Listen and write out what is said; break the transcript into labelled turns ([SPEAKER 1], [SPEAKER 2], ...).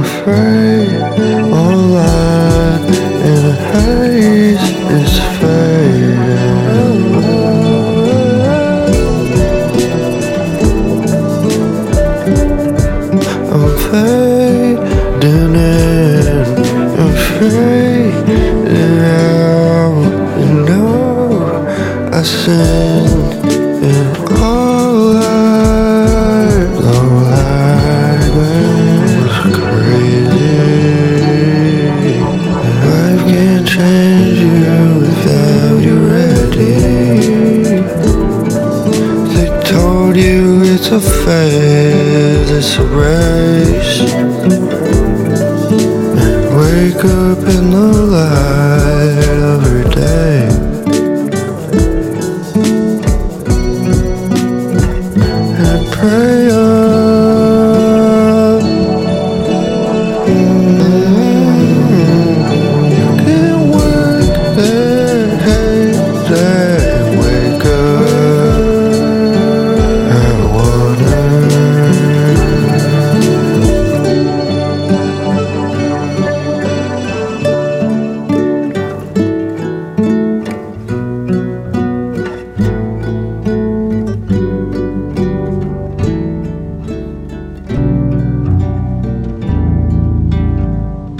[SPEAKER 1] afraid all light in a haze is fading. I'm fading in and fading out. You know I sing in all light, you without you ready. They told you it's a phase, it's a race. Wake up in the light of your day.